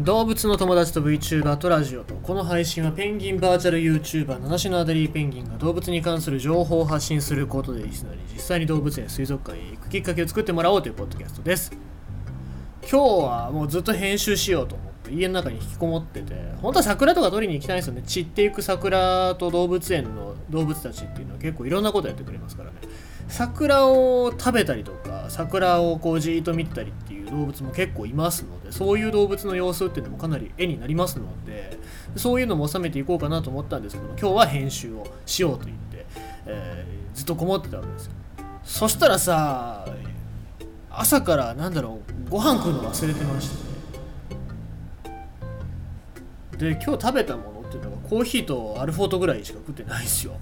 動物の友達と VTuber とラジオとこの配信はペンギンバーチャル YouTuber 七種のアデリーペンギンが動物に関する情報を発信することでリスナーに実際に動物園水族館へ行くきっかけを作ってもらおうというポッドキャストです。今日はもうずっと編集しようと思って家の中に引きこもってて本当は桜とか撮りに行きたいんですよね。散っていく桜と動物園の動物たちっていうのは結構いろんなことやってくれますからね。桜を食べたりとか桜をこうじーっと見たりっていう動物も結構いますのでそういう動物の様子っていうのもかなり絵になりますのでそういうのも収めていこうかなと思ったんですけども今日は編集をしようと言って、えー、ずっとこもってたわけですよ。そしたらさ朝からなんだろうご飯食うの忘れてましたねで今日食べたものっていうのがコーヒーとアルフォートぐらいしか食ってないですよ。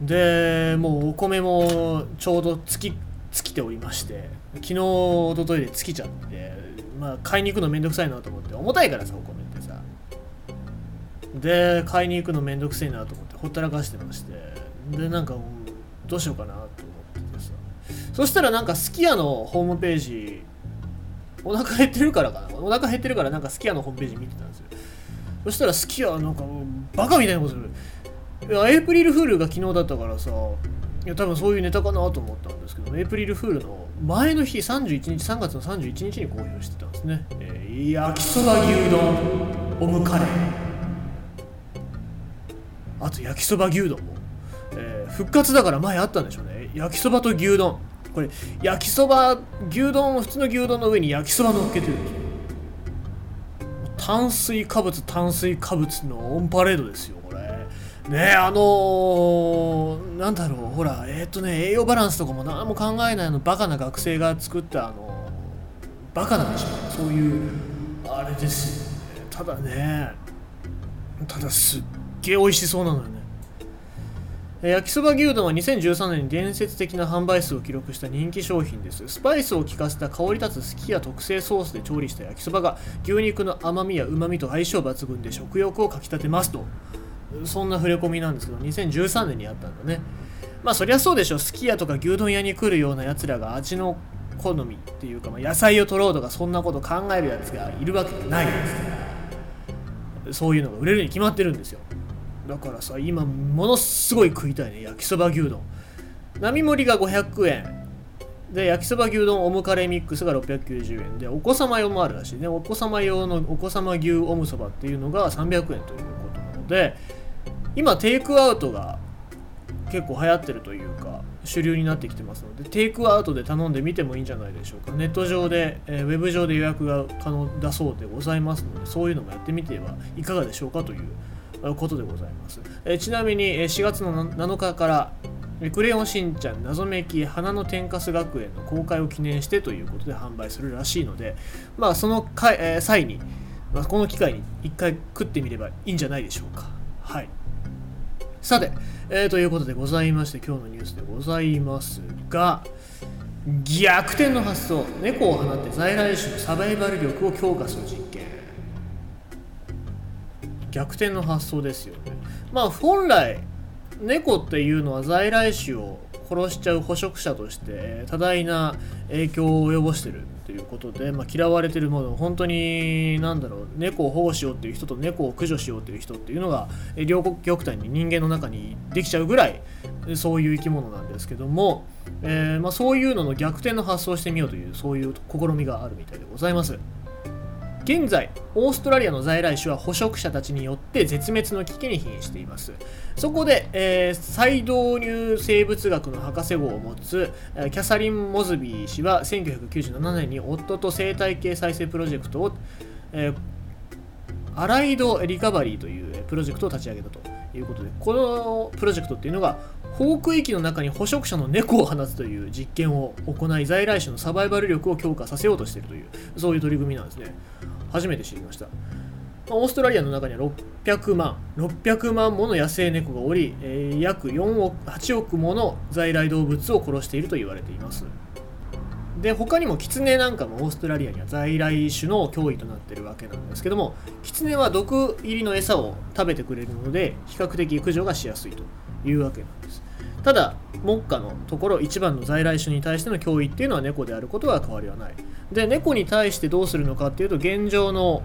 でもうお米もちょうど尽き尽きておりまして昨日一昨日で尽きちゃってまあ買いに行くのめんどくさいなと思って重たいからさお米ってさ。で買いに行くのめんどくせえなと思ってほったらかしてまして。でなんかどうしようかなと思っててさ。そしたらなんかすき家のホームページお腹減ってるからかな。お腹減ってるからなんかすき家のホームページ見てたんですよ。そしたらすき家なんかバカみたいなことする。エイプリルフールが昨日だったからさいや多分そういうネタかなと思ったんですけどエイプリルフールの前の日31日3月の31日に公表してたんですね、えー、焼きそば牛丼オムカレーあと焼きそば牛丼も、えー、復活だから前あったんでしょうね。焼きそばと牛丼。これ焼きそば牛丼普通の牛丼の上に焼きそば乗っけてる。んですよ炭水化物炭水化物のオンパレードですよこれ。ねあのー、なんだろうほらえっ、とね栄養バランスとかも何も考えないのバカな学生が作ったあのバカなんでしょそういうあれですよね。ただねただすっげえ美味しそうなのよね。焼きそば牛丼は2013年に伝説的な販売数を記録した人気商品です。スパイスを効かせた香り立つすき家特製ソースで調理した焼きそばが牛肉の甘みやうまみと相性抜群で食欲をかきたてますと。そんな触れ込みなんですけど2013年にあったんだね。まあそりゃそうでしょすき家とか牛丼屋に来るようなやつらが味の好みっていうか、まあ、野菜を取ろうとかそんなこと考えるやつがいるわけがないですからそういうのが売れるに決まってるんですよ。だからさ今ものすごい食いたいね。焼きそば牛丼。並盛りが500円で焼きそば牛丼オムカレーミックスが690円でお子様用もあるらしいね。お子様用のお子様牛オムそばっていうのが300円ということなので今テイクアウトが結構流行ってるというか主流になってきてますのでテイクアウトで頼んでみてもいいんじゃないでしょうかネット上で、えー、ウェブ上で予約が可能だそうでございますのでそういうのもやってみてはいかがでしょうかということでございます。えちなみに4月の7日からクレヨンしんちゃん謎めき花の天かす学園の公開を記念してということで販売するらしいので、まあ、そのか、えー、際に、まあ、この機会に一回食ってみればいいんじゃないでしょうか。はい。さて、えー、ということでございまして今日のニュースでございますが逆転の発想猫を放って在来種のサバイバル力を強化する実験。逆転の発想ですよね。まあ本来猫っていうのは在来種を殺しちゃう捕食者として多大な影響を及ぼしてる。ということで、まあ、嫌われてるもの本当に何だろう猫を保護しようっていう人と猫を駆除しようっていう人っていうのが両国極端に人間の中にできちゃうぐらいそういう生き物なんですけども、えー、まあ、そういうのの逆転の発想をしてみようというそういう試みがあるみたいでございます。現在オーストラリアの在来種は捕食者たちによって絶滅の危機に瀕しています。そこで、えー、再導入生物学の博士号を持つキャサリン・モズビー氏は1997年に夫と生態系再生プロジェクトを、えー、アライド・リカバリーというプロジェクトを立ち上げたということでこのプロジェクトっていうのが保護区域の中に捕食者の猫を放つという実験を行い在来種のサバイバル力を強化させようとしているというそういう取り組みなんですね。初めて知りました。オーストラリアの中には600万、600万もの野生猫がおり、えー、約4億、8億もの在来動物を殺していると言われています。で、他にもキツネなんかもオーストラリアには在来種の脅威となっているわけなんですけども、キツネは毒入りの餌を食べてくれるので、比較的駆除がしやすいというわけなんです。ただ、目下のところ一番の在来種に対しての脅威っていうのは猫であることは変わりはない。で猫に対してどうするのかっていうと現状の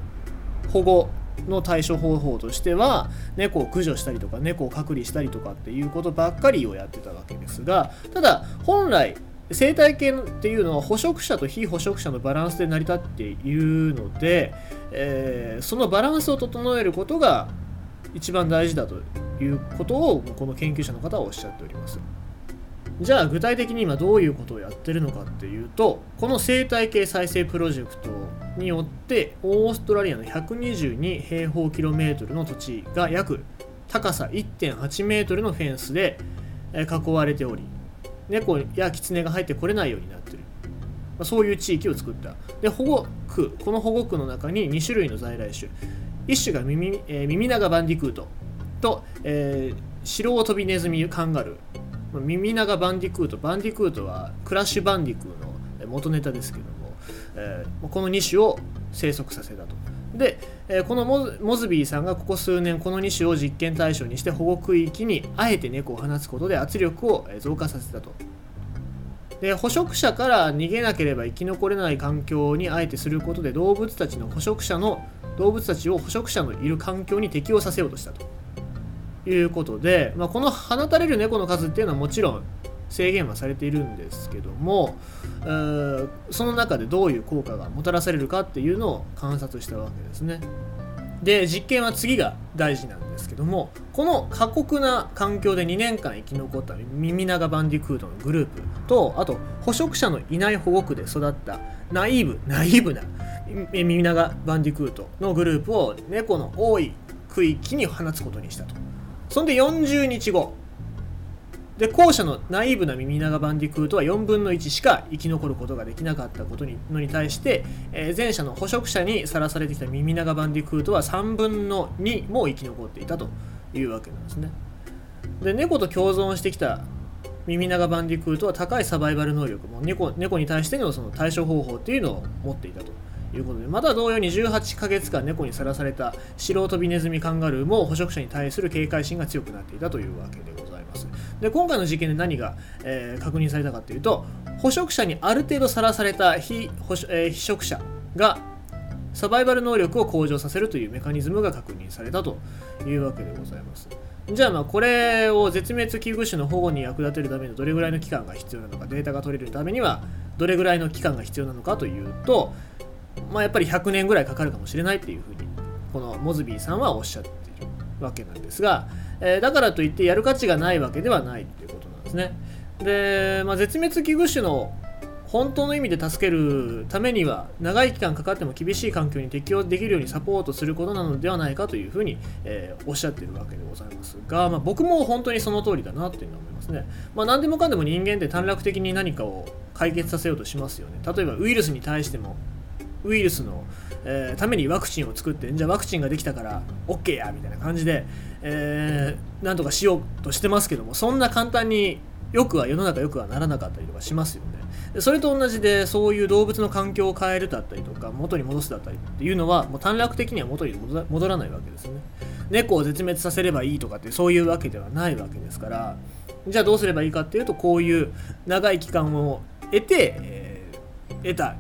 保護の対処方法としては猫を駆除したりとか猫を隔離したりとかっていうことばっかりをやってたわけですがただ本来生態系っていうのは捕食者と非捕食者のバランスで成り立っているので、えー、そのバランスを整えることが一番大事だということをこの研究者の方はおっしゃっております。じゃあ具体的に今どういうことをやってるのかっていうとこの生態系再生プロジェクトによってオーストラリアの122平方キロメートルの土地が約高さ1.8メートルのフェンスで囲われており猫やキツネが入ってこれないようになってる、そういう地域を作った。で保護区この保護区の中に2種類の在来種。一種が耳,、えー、耳長バンディクートと、えー、白飛びネズミカンガルー。耳長バンディクートバンディクートはクラッシュバンディクーの元ネタですけども、えー、この2種を生息させたと。で、えー、このモズビーさんがここ数年この2種を実験対象にして保護区域にあえて猫を放つことで圧力を増加させたと。で捕食者から逃げなければ生き残れない環境にあえてすることで動物たちの捕食者の動物たちを捕食者のいる環境に適応させようとしたということで、まあ、この放たれる猫の数っていうのはもちろん制限はされているんですけども、その中でどういう効果がもたらされるかっていうのを観察したわけですね。で実験は次が大事なんですけどもこの過酷な環境で2年間生き残った耳長バンディクートのグループとあと捕食者のいない保護区で育ったナイーブナイーブな耳長バンディクートのグループを猫の多い区域に放つことにしたと。そんで40日後で後者のナイーブな耳長バンディクートは4分の1しか生き残ることができなかったことにのに対して、えー、前者の捕食者にさらされてきた耳長バンディクートは3分の2も生き残っていたというわけなんですね。で猫と共存してきた耳長バンディクートは高いサバイバル能力も猫猫に対してのその対処方法っていうのを持っていたということでまた同様に18ヶ月間猫にさらされた白飛びネズミカンガルーも捕食者に対する警戒心が強くなっていたというわけでございます。で今回の事件で何が、えー、確認されたかというと捕食者にある程度さらされた非捕、えー、被食者がサバイバル能力を向上させるというメカニズムが確認されたというわけでございます。じゃあまあこれを絶滅危惧種の保護に役立てるためにどれぐらいの期間が必要なのかデータが取れるためにはどれぐらいの期間が必要なのかというとまあ、やっぱり100年ぐらいかかるかもしれないっていうふうにこのモズビーさんはおっしゃってわけなんですが、えー、だからといってやる価値がないわけではないっていうことなんですね。で、まあ、絶滅危惧種の本当の意味で助けるためには長い期間かかっても厳しい環境に適応できるようにサポートすることなのではないかというふうに、えー、おっしゃってるわけでございますが、まあ、僕も本当にその通りだなっていうのは思いますね。まあ、何でもかんでも人間って短絡的に何かを解決させようとしますよね。例えばウイルスに対してもウイルスの、えー、ためにワクチンを作ってじゃあワクチンができたから OK やみたいな感じで、えー、なんとかしようとしてますけどもそんな簡単によくは世の中よくはならなかったりとかしますよね。それと同じでそういう動物の環境を変えるだったりとか元に戻すだったりっていうのはもう短絡的には元に戻らないわけですね。猫を絶滅させればいいとかってそういうわけではないわけですからじゃあどうすればいいかっていうとこういう長い期間を得て、えー、得た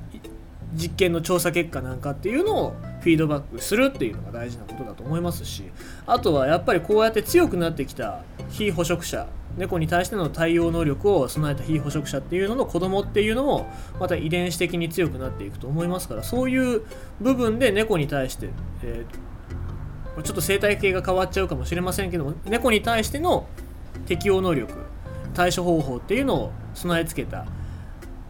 実験の調査結果なんかっていうのをフィードバックするっていうのが大事なことだと思いますしあとはやっぱりこうやって強くなってきた非捕食者猫に対しての対応能力を備えた非捕食者っていうのの子供っていうのもまた遺伝子的に強くなっていくと思いますからそういう部分で猫に対して、えー、ちょっと生態系が変わっちゃうかもしれませんけども猫に対しての適応能力対処方法っていうのを備え付けた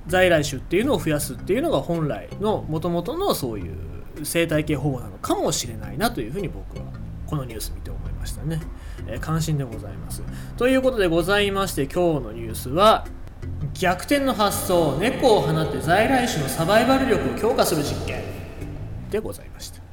在来種っていうのを増やすっていうのが本来のもともとのそういう生態系保護なのかもしれないなというふうに僕はこのニュース見て思いましたね、えー、関心でございます。ということでございまして今日のニュースは逆転の発想猫を放って在来種のサバイバル力を強化する実験でございました。